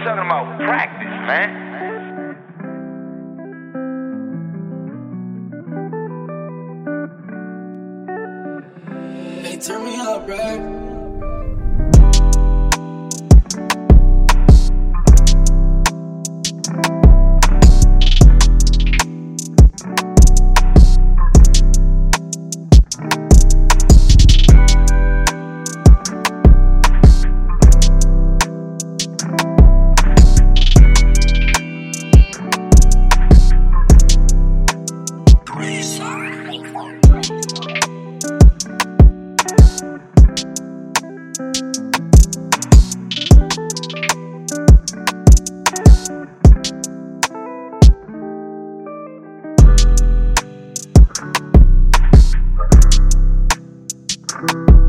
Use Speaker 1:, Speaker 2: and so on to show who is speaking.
Speaker 1: We're talking about practice, man.
Speaker 2: Turn me up, right? Bye.